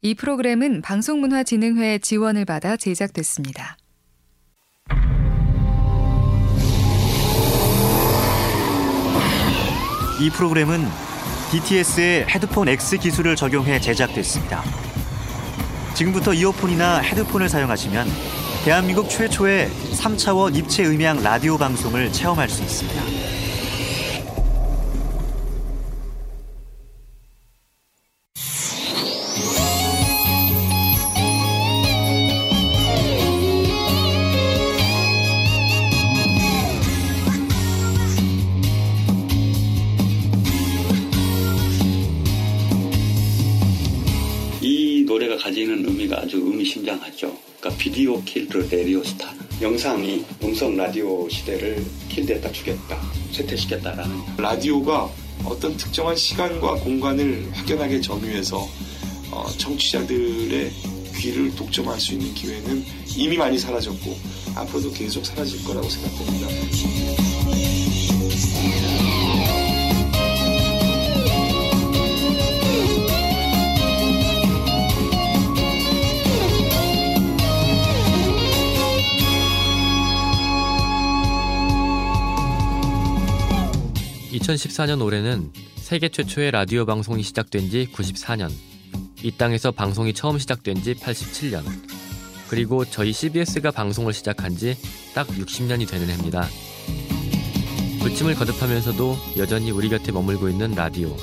이 프로그램은 방송문화진흥회 지원을 받아 제작됐습니다. 이 프로그램은 DTS의 헤드폰 X 기술을 적용해 제작됐습니다. 지금부터 이어폰이나 헤드폰을 사용하시면 대한민국 최초의 3차원 입체 음향 라디오 방송을 체험할 수 있습니다. 가지는 의미가 아주 의미심장하죠. 그러니까 Video killed radio star. 영상이 음성 라디오 시대를 killed 했다 죽였다, 쇠퇴시켰다라는. 라디오가 어떤 특정한 시간과 공간을 확연하게 점유해서 어, 청취자들의 귀를 독점할 수 있는 기회는 이미 많이 사라졌고 앞으로도 계속 사라질 거라고 생각됩니다. 2014년 올해는 세계 최초의 라디오 방송이 시작된 지 94년, 이 땅에서 방송이 처음 시작된 지 87년, 그리고 저희 CBS가 방송을 시작한 지 딱 60년이 되는 해입니다. 불침을 거듭하면서도 여전히 우리 곁에 머물고 있는 라디오.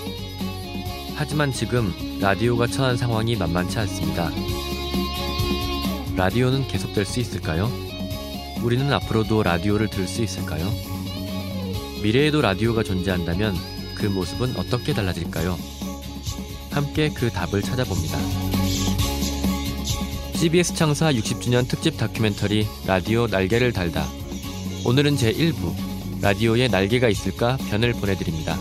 하지만 지금 라디오가 처한 상황이 만만치 않습니다. 라디오는 계속될 수 있을까요? 우리는 앞으로도 라디오를 들을 수 있을까요? 미래에도 라디오가 존재한다면 그 모습은 어떻게 달라질까요? 함께 그 답을 찾아봅니다. CBS 창사 60주년 특집 다큐멘터리 라디오 날개를 달다. 오늘은 제1부 라디오에 날개가 있을까 편을 보내드립니다.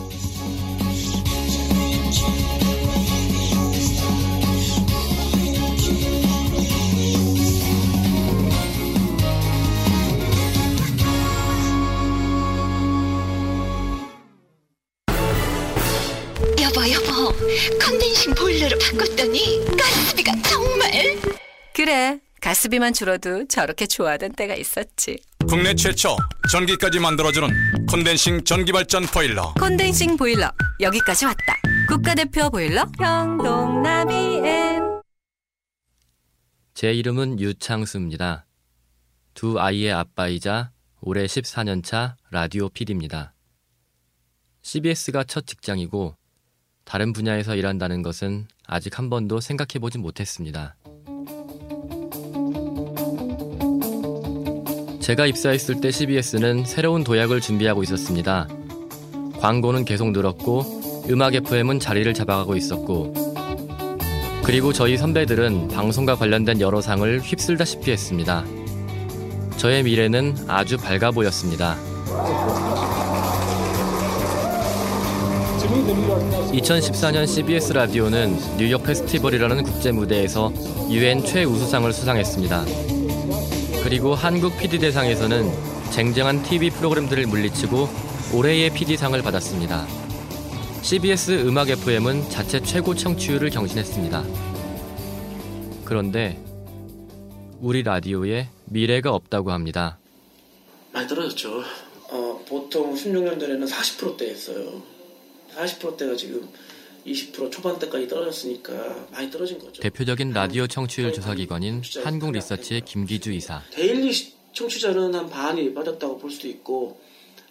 가스비만 줄어도 저렇게 좋아하던 때가 있었지. 국내 최초 전기까지 만들어주는 콘덴싱 전기발전 보일러. 콘덴싱 보일러 여기까지 왔다. 국가대표 보일러 형동나비엔. 제 이름은 유창수입니다. 두 아이의 아빠이자 올해 14년차 라디오 PD입니다. CBS가 첫 직장이고 다른 분야에서 일한다는 것은 아직 한 번도 생각해 보지 못했습니다. 제가 입사했을 때 CBS는 새로운 도약을 준비하고 있었습니다. 광고는 계속 늘었고 음악 FM은 자리를 잡아가고 있었고 그리고 저희 선배들은 방송과 관련된 여러 상을 휩쓸다시피 했습니다. 저의 미래는 아주 밝아 보였습니다. 2014년 CBS 라디오는 뉴욕 페스티벌이라는 국제 무대에서 유엔 최우수상을 수상했습니다. 그리고 한국 PD 대상에서는 쟁쟁한 TV 프로그램들을 물리치고 올해의 PD상을 받았습니다. CBS 음악 FM은 자체 최고 청취율을 경신했습니다. 그런데 우리 라디오에 미래가 없다고 합니다. 많이 떨어졌죠. 어, 보통 16년도에는 40%대였어요. 40%대가 지금 20% 초반대까지 떨어졌으니까 많이 떨어진 거죠. 대표적인 라디오 청취율 조사 기관인 한국 리서치의 김기주 이사. daily 청취자는 한 반이 빠졌다고 볼 수도 있고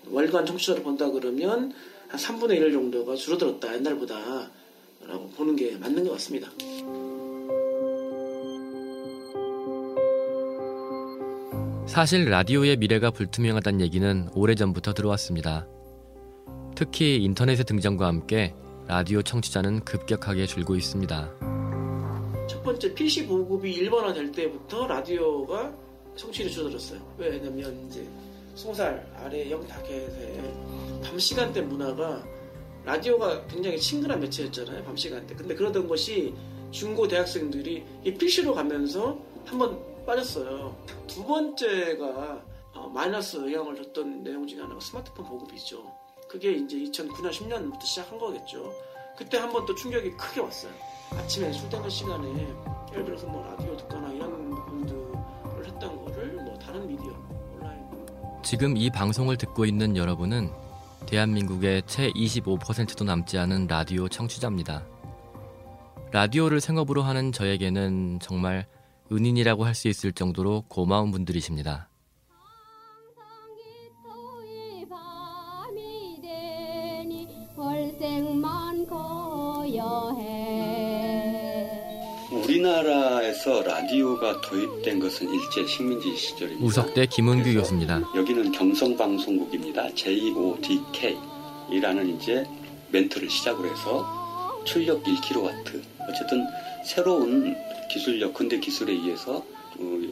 월간 청취자를 본다 그러면 한 3분의 1 정도가 줄어들었다 옛날보다 라고 보는 게 맞는 것 같습니다. 사실 라디오의 미래가 불투명하다는 얘기는 오래전부터 들어왔습니다. 특히 인터넷의 등장과 함께 라디오 청취자는 급격하게 줄고 있습니다. 첫 번째 PC 보급이 일반화 될 때부터 라디오가 청취율이 줄어들었어요. 왜냐면 이제 20살 아래 영타켓에 밤 시간대 문화가 라디오가 굉장히 친근한 매체였잖아요. 밤 시간대. 근데 그러던 것이 중고 대학생들이 이 PC로 가면서 한번 빠졌어요. 두 번째가 어, 마이너스 영향을 줬던 내용 중에 하나가 스마트폰 보급이죠. 그게 이제 2009년 10년부터 시작한 거겠죠. 그때 한 번 또 충격이 크게 왔어요. 아침에 출퇴근 시간에 예를 들어서 뭐 라디오 듣거나 이런 분들을 했던 거를 뭐 다른 미디어 온라인 지금 이 방송을 듣고 있는 여러분은 대한민국의 채 25%도 남지 않은 라디오 청취자입니다. 라디오를 생업으로 하는 저에게는 정말 은인이라고 할 수 있을 정도로 고마운 분들이십니다. 우리나라에서 라디오가 도입된 것은 일제 식민지 시절입니다. 우석대 김은규 교수입니다. 여기는 경성방송국입니다. JODK이라는 이제 멘트를 시작으로 해서 출력 1kW. 어쨌든 새로운 기술력, 근대 기술에 의해서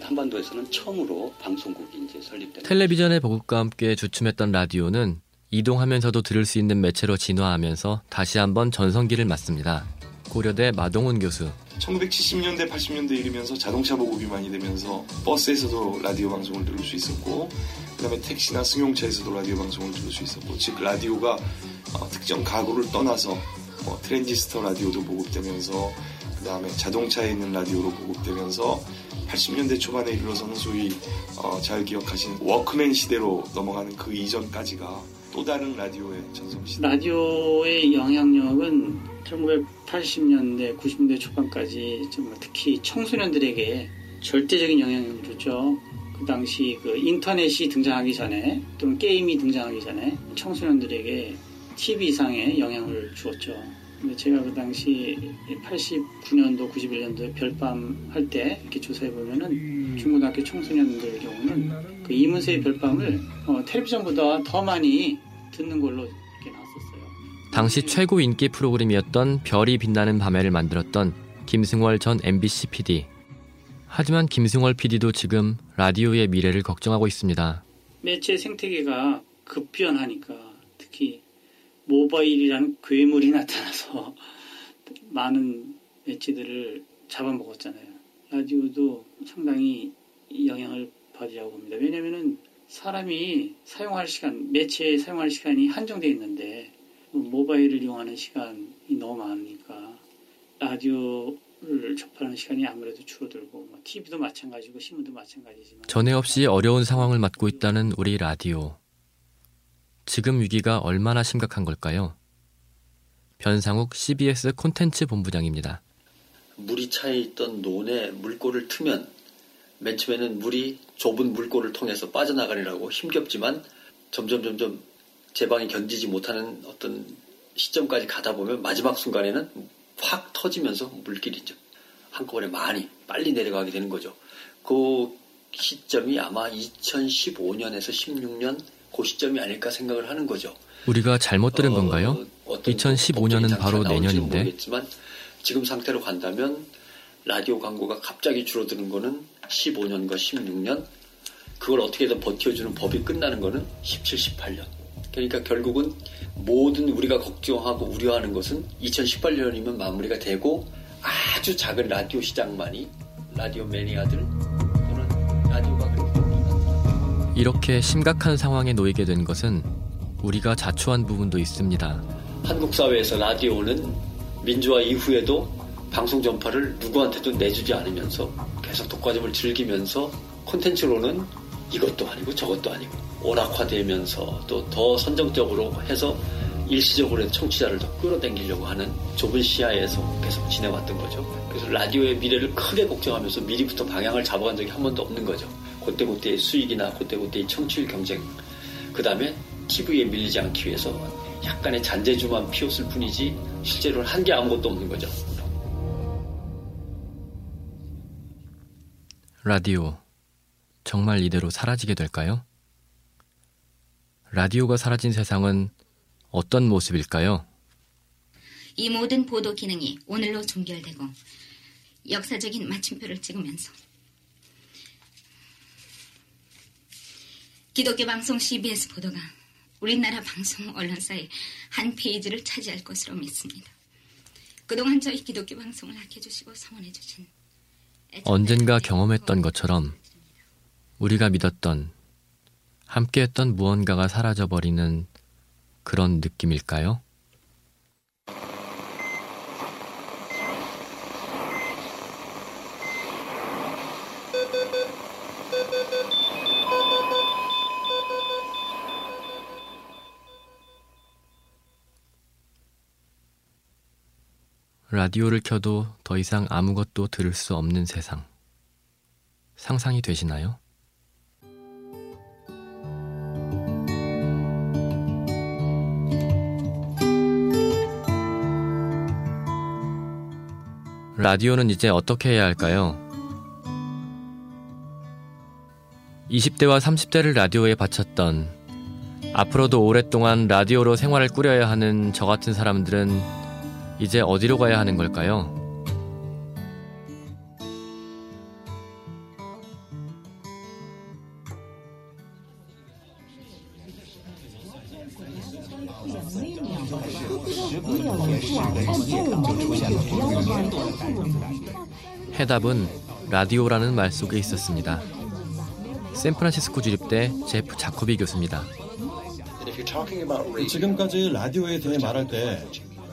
한반도에서는 처음으로 방송국이 이제 설립된 텔레비전의 보급과 함께 주춤했던 라디오는 이동하면서도 들을 수 있는 매체로 진화하면서 다시 한번 전성기를 맞습니다. 고려대 마동훈 교수. 1970년대, 80년대 이르면서 자동차 보급이 많이 되면서 버스에서도 라디오 방송을 들을 수 있었고, 그 다음에 택시나 승용차에서도 라디오 방송을 들을 수 있었고, 즉 라디오가 어, 특정 가구를 떠나서 뭐 트랜지스터 라디오도 보급되면서, 그 다음에 자동차에 있는 라디오로 보급되면서 80년대 초반에 이르러서는 소위 어, 잘 기억하시는 워크맨 시대로 넘어가는 그 이전까지가 또 다른 라디오의 전성시대. 라디오의 영향력은 1980년대, 90년대 초반까지 정말 특히 청소년들에게 절대적인 영향을 줬죠. 그 당시 그 인터넷이 등장하기 전에 또는 게임이 등장하기 전에 청소년들에게 TV상의 영향을 주었죠. 근데 제가 그 당시 89년도, 91년도 별밤 할 때 이렇게 조사해 보면은 중고등학교 청소년들 경우는 그 이문세의 별밤을 어, 텔레비전보다 더 많이 듣는 걸로. 당시 최고 인기 프로그램이었던 별이 빛나는 밤에를 만들었던 김승월 전 MBC PD. 하지만 김승월 PD도 지금 라디오의 미래를 걱정하고 있습니다. 매체 생태계가 급변하니까 특히 모바일이라는 괴물이 나타나서 많은 매체들을 잡아먹었잖아요. 라디오도 상당히 영향을 받으라고 봅니다. 왜냐면은 사람이 사용할 시간, 매체에 사용할 시간이 한정되어 있는데 모바일을 이용하는 시간이 너무 많으니까 라디오를 접하는 시간이 아무래도 줄어들고 뭐 TV도 마찬가지고 신문도 마찬가지지만 전에 없이 어려운 상황을 맞고 있다는 우리 라디오. 지금 위기가 얼마나 심각한 걸까요? 변상욱 CBS 콘텐츠 본부장입니다. 물이 차에 있던 논에 물꼬를 트면 맨 처음에는 물이 좁은 물꼬를 통해서 빠져나가느라고 힘겹지만 점점 점점 제방이 견디지 못하는 어떤 시점까지 가다 보면 마지막 순간에는 확 터지면서 물길이 한꺼번에 많이 빨리 내려가게 되는 거죠. 그 시점이 아마 2015년에서 16년 그 시점이 아닐까 생각을 하는 거죠. 우리가 잘못 들은 건가요? 어, 2015년은 바로 내년인데. 모르겠지만 지금 상태로 간다면 라디오 광고가 갑자기 줄어드는 거는 15년과 16년 그걸 어떻게든 버텨주는 법이 끝나는 거는 17, 18년. 그러니까 결국은 모든 우리가 걱정하고 우려하는 것은 2018년이면 마무리가 되고 아주 작은 라디오 시장만이 라디오 매니아들 또는 라디오가 이렇게 심각한 상황에 놓이게 된 것은 우리가 자초한 부분도 있습니다. 한국 사회에서 라디오는 민주화 이후에도 방송 전파를 누구한테도 내주지 않으면서 계속 독과점을 즐기면서 콘텐츠로는 이것도 아니고 저것도 아니고 오락화되면서 또 더 선정적으로 해서 일시적으로 청취자를 더 끌어당기려고 하는 좁은 시야에서 계속 지내왔던 거죠. 그래서 라디오의 미래를 크게 걱정하면서 미리부터 방향을 잡아간 적이 한 번도 없는 거죠. 그때그때의 수익이나 그때그때의 청취율 경쟁, 그 다음에 TV에 밀리지 않기 위해서 약간의 잔재주만 피웠을 뿐이지 실제로는 한 게 아무것도 없는 거죠. 라디오 정말 이대로 사라지게 될까요? 라디오가 사라진 세상은 어떤 모습일까요? 이 모든 보도 기능이 오늘로 종결되고 역사적인 마침표를 찍으면서 기독교 방송 CBS 보도가 우리나라 방송 언론사의 한 페이지를 차지할 것으로 믿습니다. 그동안 저희 기독교 방송을 아껴주시고 성원해주신 언젠가 경험했던 것처럼 우리가 믿었던 함께했던 무언가가 사라져버리는 그런 느낌일까요? 라디오를 켜도 더 이상 아무것도 들을 수 없는 세상. 상상이 되시나요? 라디오는 이제 어떻게 해야 할까요? 20대와 30대를 라디오에 바쳤던 앞으로도 오랫동안 라디오로 생활을 꾸려야 하는 저 같은 사람들은 이제 어디로 가야 하는 걸까요? 해답은 라디오라는 말 속에 있었습니다. 샌프란시스코 주립대 제프 자코비 교수입니다. 지금까지 라디오에 대해 말할 때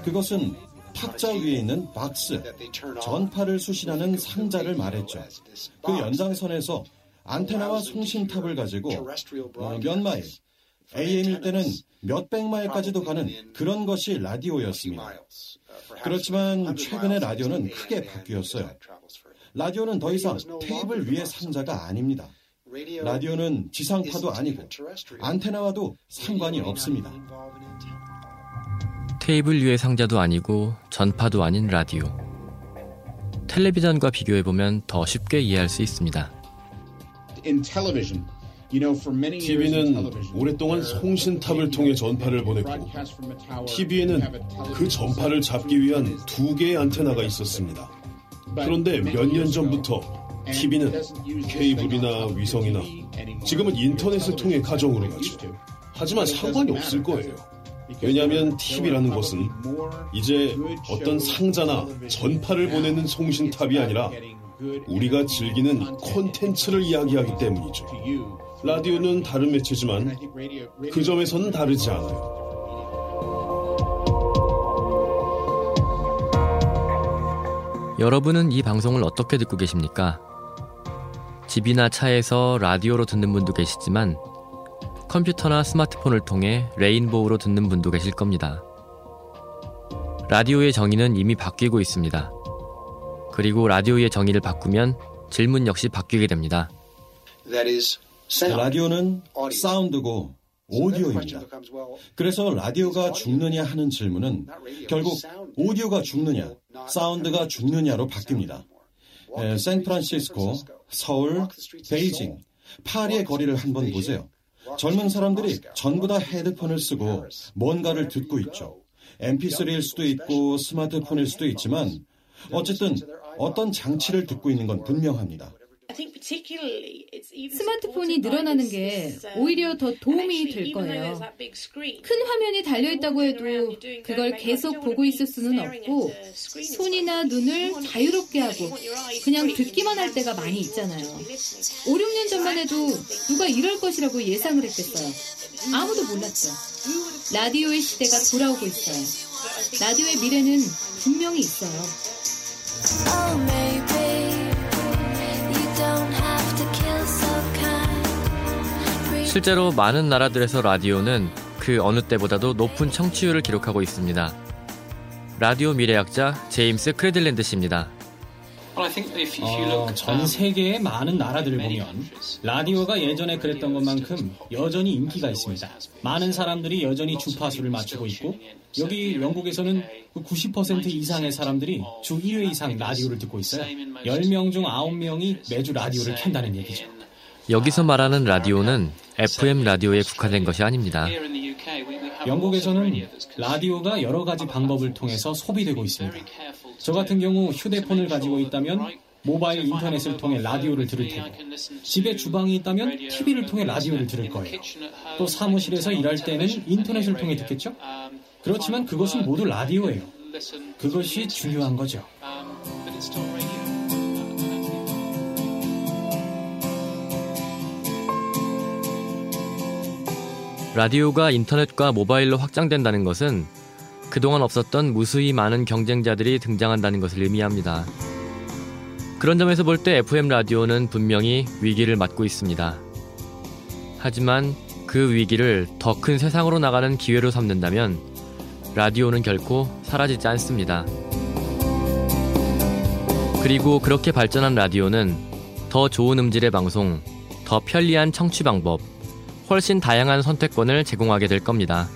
그것은 탁자 위에 있는 박스, 전파를 수신하는 상자를 말했죠. 그 연장선에서 안테나와 송신탑을 가지고 어, 몇 마일, AM일 때는 몇백 마일까지도 가는 그런 것이 라디오였습니다. 그렇지만 최근에 라디오는 크게 바뀌었어요. 라디오는 더 이상 테이블 위의 상자가 아닙니다. 라디오는 지상파도 아니고 안테나와도 상관이 없습니다. 테이블 위의 상자도 아니고 전파도 아닌 라디오. 텔레비전과 비교해보면 더 쉽게 이해할 수 있습니다. TV는 오랫동안 송신탑을 통해 전파를 보냈고 TV에는 그 전파를 잡기 위한 두 개의 안테나가 있었습니다. 그런데 몇 년 전부터 TV는 케이블이나 위성이나 지금은 인터넷을 통해 가정으로 가죠. 하지만 상관이 없을 거예요. 왜냐하면 TV라는 것은 이제 어떤 상자나 전파를 보내는 송신탑이 아니라 우리가 즐기는 콘텐츠를 이야기하기 때문이죠. 라디오는 다른 매체지만 그 점에서는 다르지 않아요. 여러분은 이 방송을 어떻게 듣고 계십니까? 집이나 차에서 라디오로 듣는 분도 계시지만 컴퓨터나 스마트폰을 통해 레인보우로 듣는 분도 계실 겁니다. 라디오의 정의는 이미 바뀌고 있습니다. 그리고 라디오의 정의를 바꾸면 질문 역시 바뀌게 됩니다. 라디오는 사운드고 오디오입니다. 그래서 라디오가 죽느냐 하는 질문은 결국 오디오가 죽느냐, 사운드가 죽느냐로 바뀝니다. 샌프란시스코, 서울, 베이징, 파리의 거리를 한번 보세요. 젊은 사람들이 전부 다 헤드폰을 쓰고 뭔가를 듣고 있죠. mp3일 수도 있고 스마트폰일 수도 있지만 어쨌든 어떤 장치를 듣고 있는 건 분명합니다. 스마트폰이 늘어나는 게 오히려 더 도움이 될 거예요. 큰 화면이 달려있다고 해도 그걸 계속 보고 있을 수는 없고 손이나 눈을 자유롭게 하고 그냥 듣기만 할 때가 많이 있잖아요. 5, 6년 전만 해도 누가 이럴 것이라고 예상을 했겠어요. 아무도 몰랐죠. 라디오의 시대가 돌아오고 있어요. 라디오의 미래는 분명히 있어요. 실제로 많은 나라들에서 라디오는 그 어느 때보다도 높은 청취율을 기록하고 있습니다. 라디오 미래학자 제임스 크레들랜드 씨입니다. 어, 전 세계의 많은 나라들을 보면 라디오가 예전에 그랬던 것만큼 여전히 인기가 있습니다. 많은 사람들이 여전히 주파수를 맞추고 있고 여기 영국에서는 90% 이상의 사람들이 주 1회 이상 라디오를 듣고 있어요. 10명 중 9명이 매주 라디오를 켠다는 얘기죠. 여기서 말하는 라디오는 FM 라디오에 국한된 것이 아닙니다. 영국에서는 라디오가 여러 가지 방법을 통해서 소비되고 있습니다. 저 같은 경우 휴대폰을 가지고 있다면 모바일 인터넷을 통해 라디오를 들을 테고 집에 주방이 있다면 TV를 통해 라디오를 들을 거예요. 또 사무실에서 일할 때는 인터넷을 통해 듣겠죠? 그렇지만 그것은 모두 라디오예요. 그것이 중요한 거죠. 라디오가 인터넷과 모바일로 확장된다는 것은 그동안 없었던 무수히 많은 경쟁자들이 등장한다는 것을 의미합니다. 그런 점에서 볼 때 FM 라디오는 분명히 위기를 맞고 있습니다. 하지만 그 위기를 더 큰 세상으로 나가는 기회로 삼는다면 라디오는 결코 사라지지 않습니다. 그리고 그렇게 발전한 라디오는 더 좋은 음질의 방송, 더 편리한 청취 방법, 훨씬 다양한 선택권을 제공하게 될 겁니다.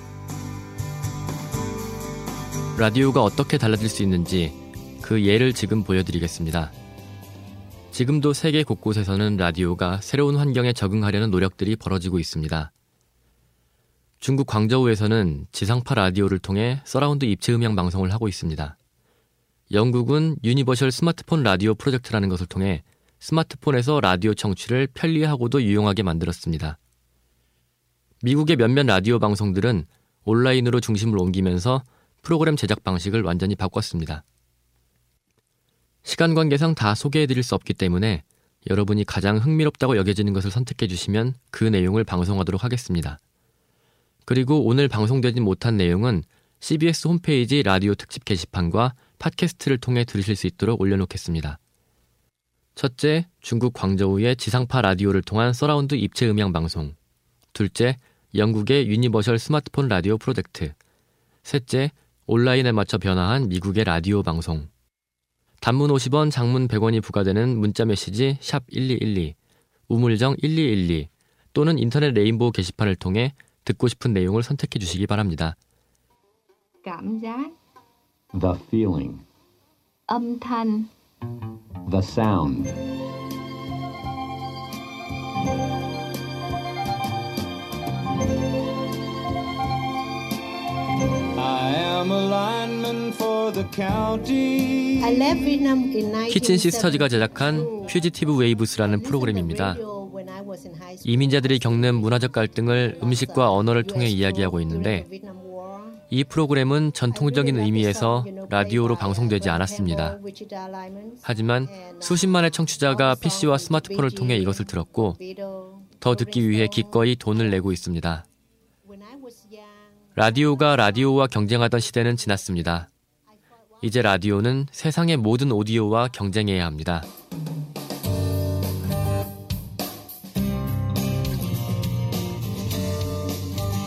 라디오가 어떻게 달라질 수 있는지 그 예를 지금 보여드리겠습니다. 지금도 세계 곳곳에서는 라디오가 새로운 환경에 적응하려는 노력들이 벌어지고 있습니다. 중국 광저우에서는 지상파 라디오를 통해 서라운드 입체 음향 방송을 하고 있습니다. 영국은 Universal 스마트폰 라디오 프로젝트라는 것을 통해 스마트폰에서 라디오 청취를 편리하고도 유용하게 만들었습니다. 미국의 몇몇 라디오 방송들은 온라인으로 중심을 옮기면서 프로그램 제작 방식을 완전히 바꿨습니다. 시간 관계상 다 소개해드릴 수 없기 때문에 여러분이 가장 흥미롭다고 여겨지는 것을 선택해 주시면 그 내용을 방송하도록 하겠습니다. 그리고 오늘 방송되지 못한 내용은 CBS 홈페이지 라디오 특집 게시판과 팟캐스트를 통해 들으실 수 있도록 올려놓겠습니다. 첫째, 중국 광저우의 지상파 라디오를 통한 서라운드 입체 음향 방송. 둘째, 영국의 Universal 스마트폰 라디오 프로젝트. 셋째, 온라인에 맞춰 변화한 미국의 라디오 방송. 단문 50원, 장문 100원이 부과되는 문자 메시지 샵 1212, 우물정 1212 또는 인터넷 레인보우 게시판을 통해 듣고 싶은 내용을 선택해 주시기 바랍니다. giác The feeling. âm thanh The sound. Kitchen Sisters가 제작한 Fugitive Waves라는 프로그램입니다. 이민자들이 겪는 문화적 갈등을 음식과 언어를 통해 이야기하고 있는데 이 프로그램은 전통적인 의미에서 라디오로 방송되지 않았습니다. 하지만 수십만의 청취자가 PC와 스마트폰을 통해 이것을 들었고 더 듣기 위해 기꺼이 돈을 내고 있습니다. 라디오가 라디오와 경쟁하던 시대는 지났습니다. 이제 라디오는 세상의 모든 오디오와 경쟁해야 합니다.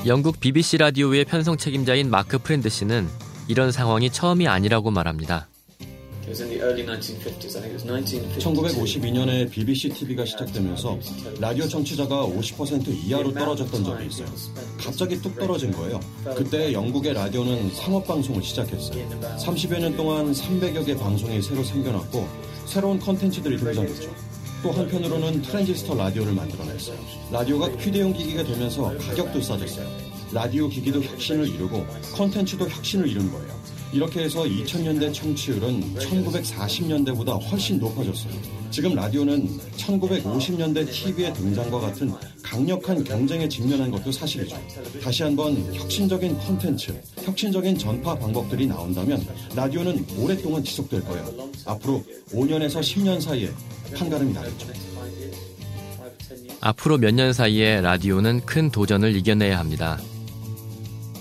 영국 BBC 라디오의 편성 책임자인 마크 프렌드 씨는 이런 상황이 처음이 아니라고 말합니다. 1952년에 BBC TV가 시작되면서 라디오 청취자가 50% 이하로 떨어졌던 적이 있어요. 갑자기 뚝 떨어진 거예요. 그때 영국의 라디오는 상업방송을 시작했어요. 30여 년 동안 300여 개 방송이 새로 생겨났고 새로운 컨텐츠들이 등장했죠. 또 한편으로는 트랜지스터 라디오를 만들어냈어요. 라디오가 휴대용 기기가 되면서 가격도 싸졌어요. 라디오 기기도 혁신을 이루고 컨텐츠도 혁신을 이룬 거예요. 이렇게 해서 2000년대 청취율은 1940년대보다 훨씬 높아졌어요. 지금 라디오는 1950년대 TV의 등장과 같은 강력한 경쟁에 직면한 것도 사실이죠. 다시 한번 혁신적인 콘텐츠, 혁신적인 전파 방법들이 나온다면 라디오는 오랫동안 지속될 거예요. 앞으로 5년에서 10년 사이에 판가름이 나겠죠. 앞으로 몇 년 사이에 라디오는 큰 도전을 이겨내야 합니다.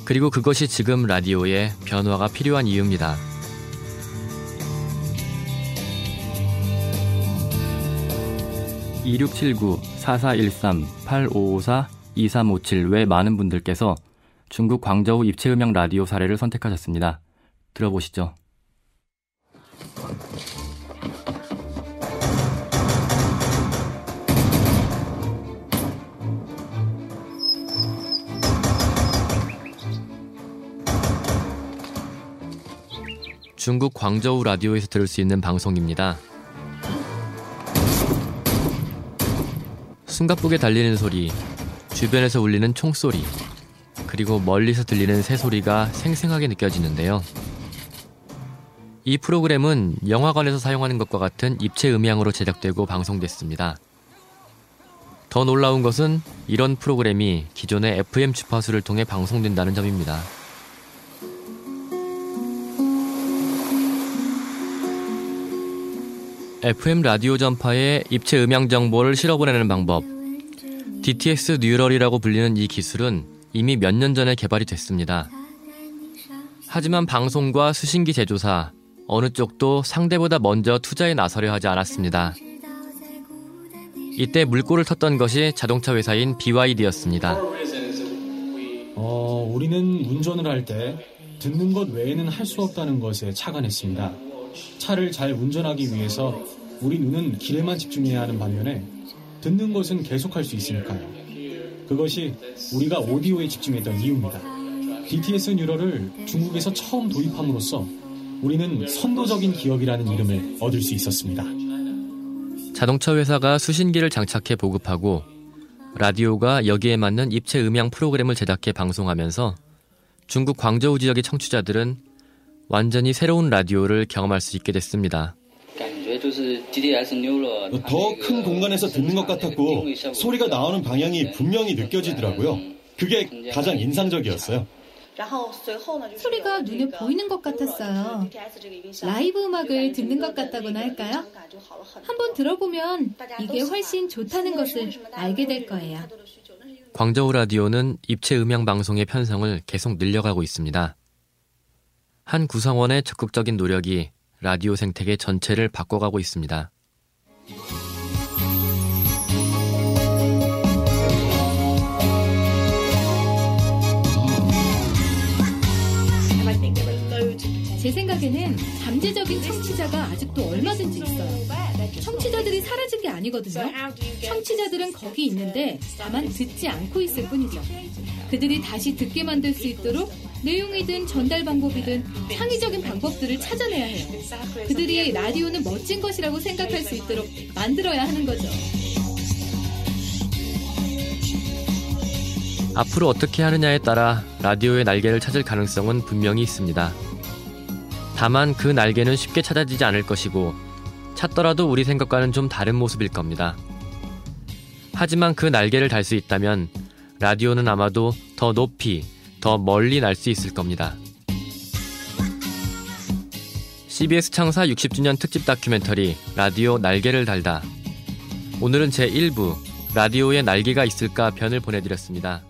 그리고 그것이 지금 라디오에 변화가 필요한 이유입니다. (2679) (4413) (8554) (2357) 외 많은 분들께서 중국 광저우 입체음향 라디오 사례를 선택하셨습니다. 들어보시죠. 중국 광저우 라디오에서 들을 수 있는 방송입니다. 숨가쁘게 달리는 소리, 주변에서 울리는 총소리, 그리고 멀리서 들리는 새소리가 생생하게 느껴지는데요. 이 프로그램은 영화관에서 사용하는 것과 같은 입체 음향으로 제작되고 방송됐습니다. 더 놀라운 것은 이런 프로그램이 기존의 FM 주파수를 통해 방송된다는 점입니다. FM 라디오 전파에 입체 음향 정보를 실어보내는 방법. DTS 뉴럴이라고 불리는 이 기술은 이미 몇 년 전에 개발이 됐습니다. 하지만 방송과 수신기 제조사, 어느 쪽도 상대보다 먼저 투자에 나서려 하지 않았습니다. 이때 물꼬를 텄던 것이 자동차 회사인 BYD였습니다. 어, 우리는 운전을 할 때 듣는 것 외에는 할 수 없다는 것에 착안했습니다. 차를 잘 운전하기 위해서 우리 눈은 길에만 집중해야 하는 반면에 듣는 것은 계속할 수 있으니까요. 그것이 우리가 오디오에 집중했던 이유입니다. BTS 뉴럴을 중국에서 처음 도입함으로써 우리는 선도적인 기업이라는 이름을 얻을 수 있었습니다. 자동차 회사가 수신기를 장착해 보급하고 라디오가 여기에 맞는 입체 음향 프로그램을 제작해 방송하면서 중국 광저우 지역의 청취자들은 완전히 새로운 라디오를 경험할 수 있게 됐습니다. 더 큰 공간에서 듣는 것 같았고 소리가 나오는 방향이 분명히 느껴지더라고요. 그게 가장 인상적이었어요. 소리가 눈에 보이는 것 같았어요. 라이브 음악을 듣는 것 같다고나 할까요? 한번 들어보면 이게 훨씬 좋다는 것을 알게 될 거예요. 광저우 라디오는 입체 음향 방송의 편성을 계속 늘려가고 있습니다. 한 구성원의 적극적인 노력이 라디오 생태계 전체를 바꿔가고 있습니다. 제 생각에는 잠재적인 청취자가 아직도 얼마든지 있어요. 청취자들이 사라진 게 아니거든요. 청취자들은 거기 있는데 다만 듣지 않고 있을 뿐이죠. 그들이 다시 듣게 만들 수 있도록 내용이든 전달 방법이든 창의적인 방법들을 찾아내야 해요. 그들이 라디오는 멋진 것이라고 생각할 수 있도록 만들어야 하는 거죠. 앞으로 어떻게 하느냐에 따라 라디오의 날개를 찾을 가능성은 분명히 있습니다. 다만 그 날개는 쉽게 찾아지지 않을 것이고 찾더라도 우리 생각과는 좀 다른 모습일 겁니다. 하지만 그 날개를 달 수 있다면 라디오는 아마도 더 높이, 더 멀리 날 수 있을 겁니다. CBS 창사 60주년 특집 다큐멘터리 라디오 날개를 달다. 오늘은 제 1부 라디오에 날개가 있을까 편을 보내드렸습니다.